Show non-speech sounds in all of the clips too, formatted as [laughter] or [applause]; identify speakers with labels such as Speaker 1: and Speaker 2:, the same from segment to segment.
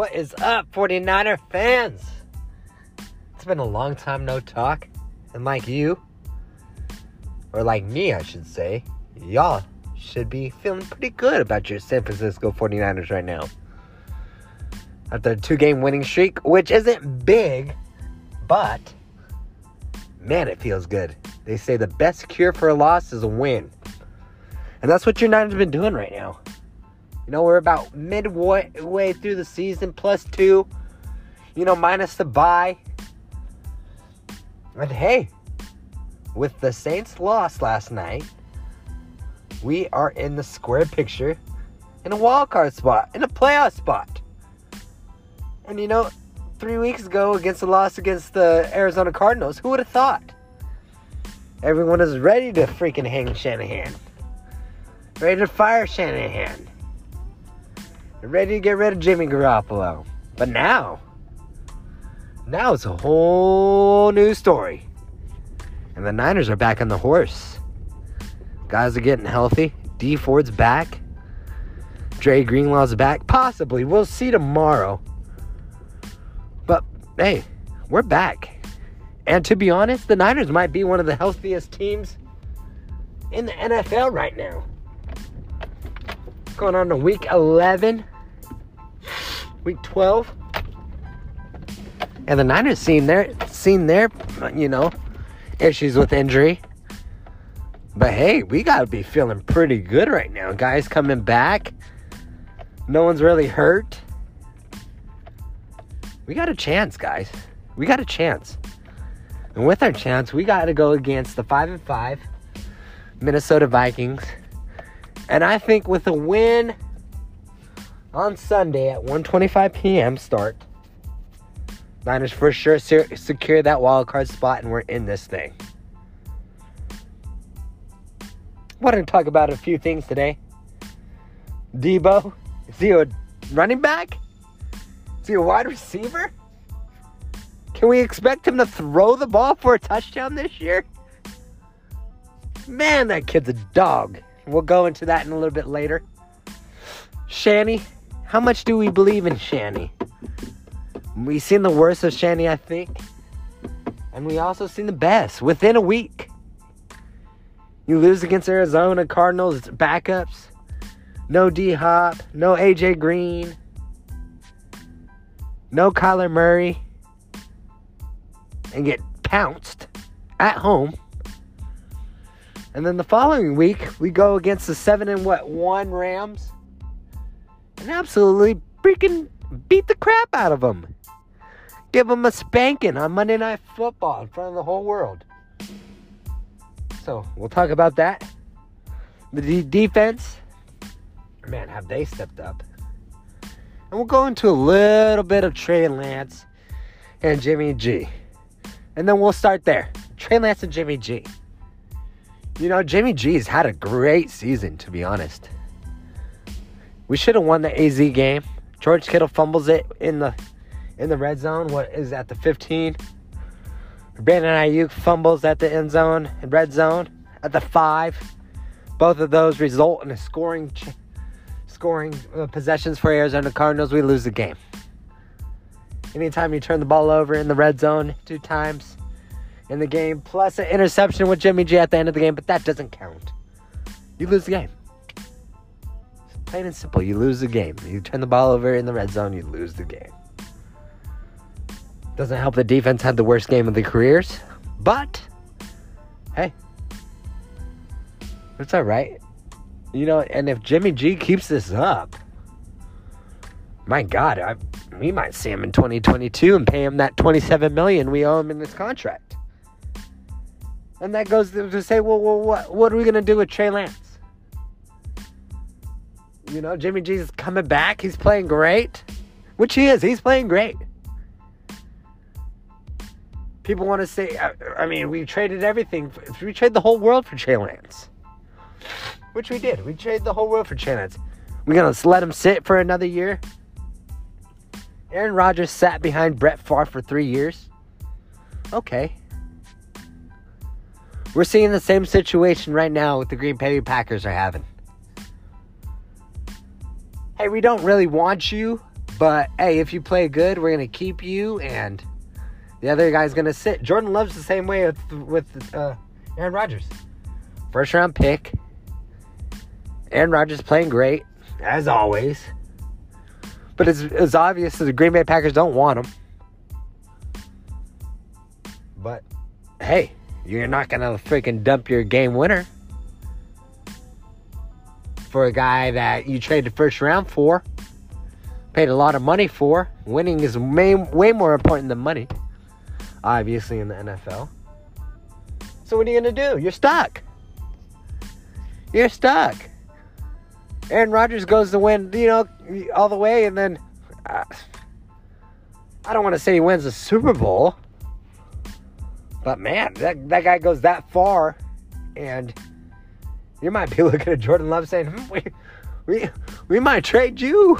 Speaker 1: What is up, 49er fans? It's been a long time no talk. And like you, or like me, I should say, y'all should be feeling pretty good about your San Francisco 49ers right now. After a two game winning streak, which isn't big, but man, it feels good. They say the best cure for a loss is a win. And that's what your Niners have been doing right now. You know, we're about midway through the season, plus two, you know, minus the bye. And hey, with the Saints loss last night, we are in the square picture in a wild card spot, in a playoff spot. And you know, three weeks ago against the loss against the Arizona Cardinals, who would have thought? Everyone is ready to freaking hang Shanahan. Ready to fire Shanahan. Ready to get rid of Jimmy Garoppolo. But now, now it's a whole new story. And the Niners are back on the horse. Guys are getting healthy. Dee Ford's back. Dre Greenlaw's back. Possibly. We'll see tomorrow. But hey, we're back. And to be honest, the Niners might be one of the healthiest teams in the NFL right now. Going on to week 11, week 12. And the Niners seen their seen their you know issues with injury. But hey, we gotta be feeling pretty good right now. Guys coming back. No one's really hurt. We got a chance, guys. We got a chance. And with our chance, we got to go against the 5 and 5 Minnesota Vikings. And I think with a win on Sunday at 1:25 p.m. start, Niners for sure secure that wild card spot and we're in this thing. Wanted to talk about a few things today. Deebo, is he a running back? Is he a wide receiver? Can we expect him to throw the ball for a touchdown this year? Man, that kid's a dog. We'll go into that in a little bit later. Shanny, how much do we believe in Shanny? We've seen the worst of Shanny, I think. And we also seen the best within a week. You lose against Arizona Cardinals backups. No D Hop, no AJ Green, no Kyler Murray and get pounced at home. And then the following week, we go against the seven and what one Rams, and absolutely freaking beat the crap out of them. Give them a spanking on Monday Night Football in front of the whole world. So we'll talk about that. The de- defense, man, have they stepped up? And we'll go into a little bit of Trey Lance and Jimmy G. And then we'll start there. Trey Lance and Jimmy G. You know, Jimmy G's had a great season, to be honest. We should have won the AZ game. George Kittle fumbles it in the in the red zone. What is at The 15. Brandon Aiyuk fumbles at the end zone and red zone at the five. Both of those result in a scoring scoring uh, possessions for Arizona Cardinals. We lose the game. Anytime you turn the ball over in the red zone two times in the game, plus an interception with Jimmy G at the end of the game, but that doesn't count. You lose the game. Plain and simple. You lose the game. You turn the ball over in the red zone, you lose the game. Doesn't help the defense had the worst game of their careers, but hey, it's all right. You know, and if Jimmy G keeps this up, my God, I, we might see him in 2022 and pay him that 27 million we owe him in this contract. And that goes to say, well, well what what are we gonna do with Trey Lance? You know, Jimmy G's coming back. He's playing great, which he is. He's playing great. People want to say, I, I mean, we traded everything. We traded the whole world for Trey Lance, which we did. We traded the whole world for Trey Lance. We're gonna let him sit for another year. Aaron Rodgers sat behind Brett Favre for three years. Okay. We're seeing the same situation right now with the Green Bay Packers are having. Hey, we don't really want you, But hey, if you play good, we're gonna keep you, and the other guy's gonna sit. Jordan Love's the same way with with uh, Aaron Rodgers. First round pick. Aaron Rodgers playing great as always. But it's, it's obvious that the Green Bay Packers don't want him. But hey, you're not gonna freaking dump your game winner for a guy that you traded first round for, paid a lot of money for. Winning is way, way more important than money, obviously, in the NFL. So, what are you going to do? You're stuck. You're stuck. Aaron Rodgers goes to win, you know, all the way, and then uh, I don't want to say he wins the Super Bowl, but man, that, that guy goes that far, and you might be [laughs] looking at Jordan Love saying, hmm, we, we, we might trade you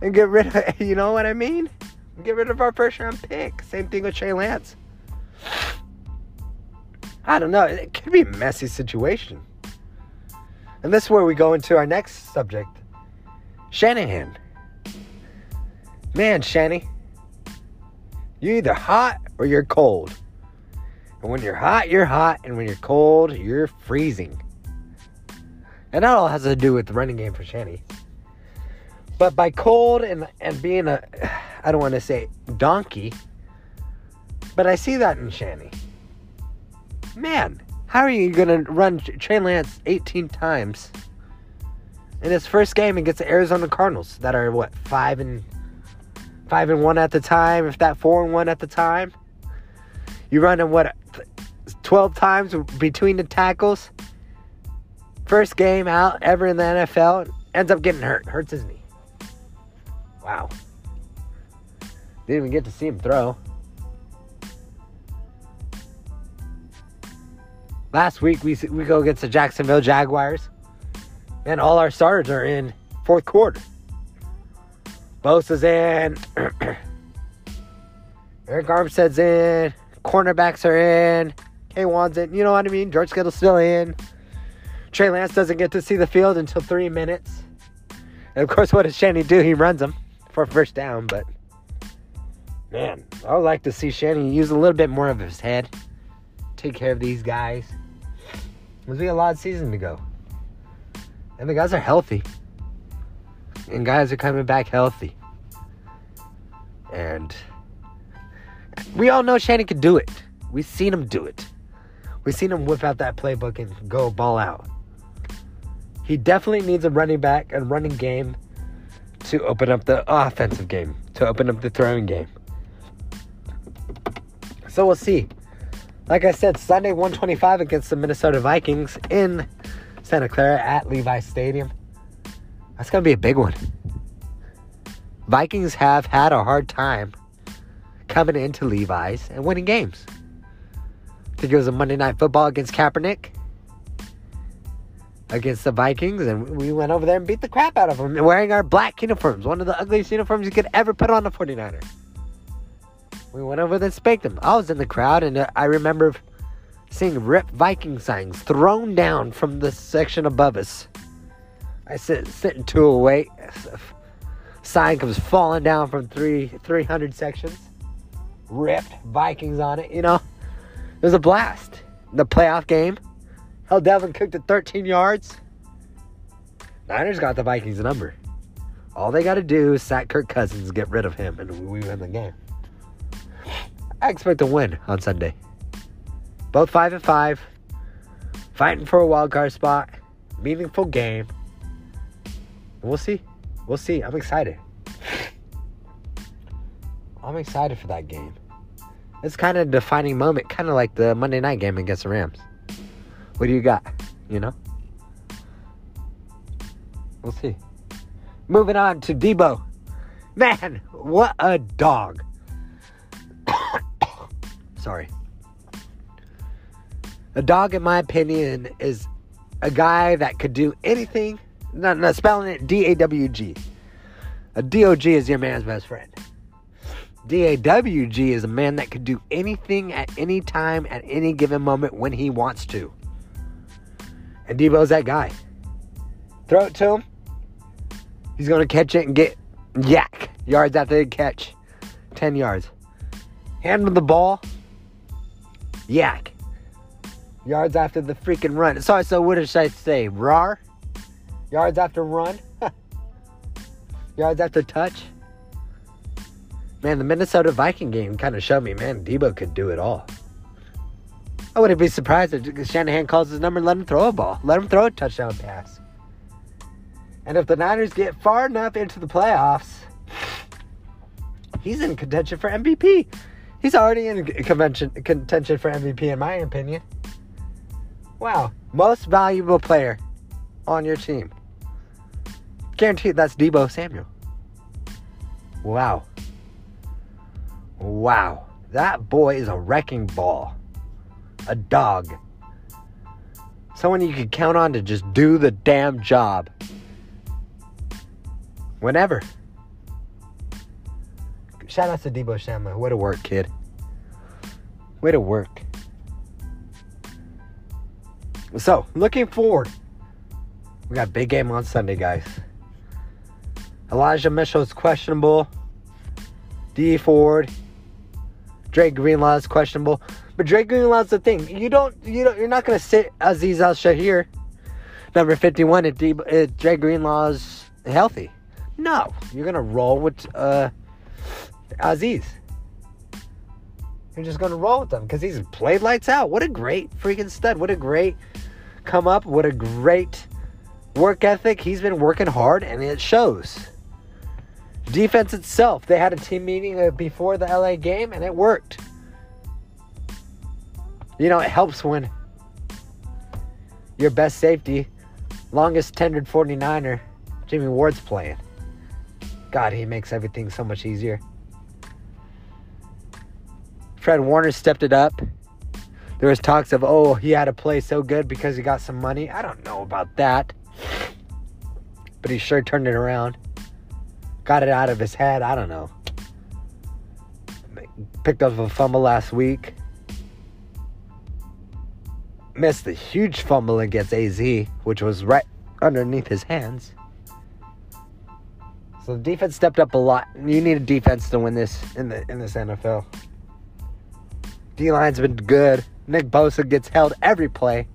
Speaker 1: and get rid of, [laughs] you know what I mean? Get rid of our first round pick. Same thing with Trey Lance. I don't know. It could be a messy situation. And this is where we go into our next subject Shanahan. Man, Shanny, you're either hot or you're cold. And when you're hot, you're hot. And when you're cold, you're freezing. And that all has to do with the running game for Shanny. But by cold and, and being a, I don't want to say donkey, but I see that in Shanny. Man, how are you going to run Trey Lance 18 times in his first game against the Arizona Cardinals that are what, 5 and 5 and 1 at the time, if that 4 and 1 at the time? You run him what 12 times between the tackles? First game out ever in the NFL. Ends up getting hurt. Hurts his knee. Wow. Didn't even get to see him throw. Last week we we go against the Jacksonville Jaguars, and all our starters are in fourth quarter. Bosa's in, [clears throat] Arik Armstead's in, cornerbacks are in, K1's in. You know what I mean? George Kittle's still in. Trey Lance doesn't get to see the field until three minutes. And of course, what does Shanny do? He runs him for first down, but man, I would like to see Shanny use a little bit more of his head. Take care of these guys. There's be a lot of season to go. And the guys are healthy. And guys are coming back healthy. And we all know Shanny can do it. We've seen him do it. We've seen him whip out that playbook and go ball out. He definitely needs a running back and running game to open up the offensive game, to open up the throwing game. So we'll see. Like I said, Sunday 125 against the Minnesota Vikings in Santa Clara at Levi Stadium. That's going to be a big one. Vikings have had a hard time coming into Levi's and winning games. I think it was a Monday Night Football against Kaepernick against the Vikings, and we went over there and beat the crap out of them wearing our black uniforms, one of the ugliest uniforms you could ever put on a 49er. We went over there and spanked them. I was in the crowd, and uh, I remember seeing Rip Viking signs thrown down from the section above us. I sit sitting two away. Sign comes falling down from three 300 sections. Ripped Vikings on it, you know. It was a blast. The playoff game. Hell, Dalvin Cook to 13 yards. Niners got the Vikings number. All they got to do is sack Kirk Cousins, get rid of him, and we win the game. I expect to win on Sunday. Both five and five, fighting for a wild card spot, meaningful game. We'll see. We'll see. I'm excited. I'm excited for that game. It's kind of a defining moment, kind of like the Monday night game against the Rams. What do you got? You know? We'll see. Moving on to Deebo. Man, what a dog. [coughs] Sorry. A dog, in my opinion, is a guy that could do anything. Not, not spelling it D A W G. A D O G is your man's best friend. D A W G is a man that could do anything at any time, at any given moment when he wants to. And Deebo's that guy. Throw it to him. He's going to catch it and get yak. yards after the catch, 10 yards. Hand him the ball, yak. Yards after the freaking run. Sorry, so what did I say? Rar? Yards after run? [laughs] yards after touch? Man, the Minnesota Viking game kind of showed me, man, Deebo could do it all. I wouldn't be surprised if Shanahan calls his number and let him throw a ball. Let him throw a touchdown pass. And if the Niners get far enough into the playoffs, he's in contention for MVP. He's already in convention, contention for MVP, in my opinion. Wow. Most valuable player on your team. Guaranteed that's Deebo Samuel. Wow. Wow. That boy is a wrecking ball. A dog. Someone you could count on to just do the damn job. Whenever. Shout out to Deebo Samuel. Way to work, kid. Way to work. So, looking forward. We got big game on Sunday, guys. Elijah Mitchell is questionable. Dee Ford. Drake Greenlaw is questionable. But Drake Greenlaw's the thing. You don't you don't you're not gonna sit Azeez Al-Shaair, number 51 if, D, if Drake Greenlaw's healthy. No. You're gonna roll with uh Azeez. You're just gonna roll with them because he's played lights out. What a great freaking stud. What a great come up. What a great work ethic. He's been working hard and it shows. Defense itself, they had a team meeting uh, before the LA game and it worked. You know, it helps when your best safety, longest tenured 49er, Jimmy Ward's playing. God, he makes everything so much easier. Fred Warner stepped it up. There was talks of, oh, he had to play so good because he got some money. I don't know about that. But he sure turned it around. Got it out of his head. I don't know. Picked up a fumble last week. Missed a huge fumble against AZ, which was right underneath his hands. So the defense stepped up a lot. You need a defense to win this in the in this NFL. D line's been good. Nick Bosa gets held every play.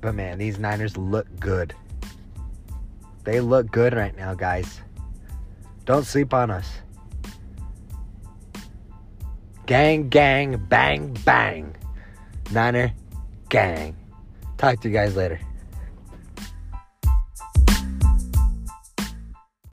Speaker 1: But man, these Niners look good. They look good right now, guys. Don't sleep on us. Gang, gang, bang, bang. Niner, gang. Talk to you guys later.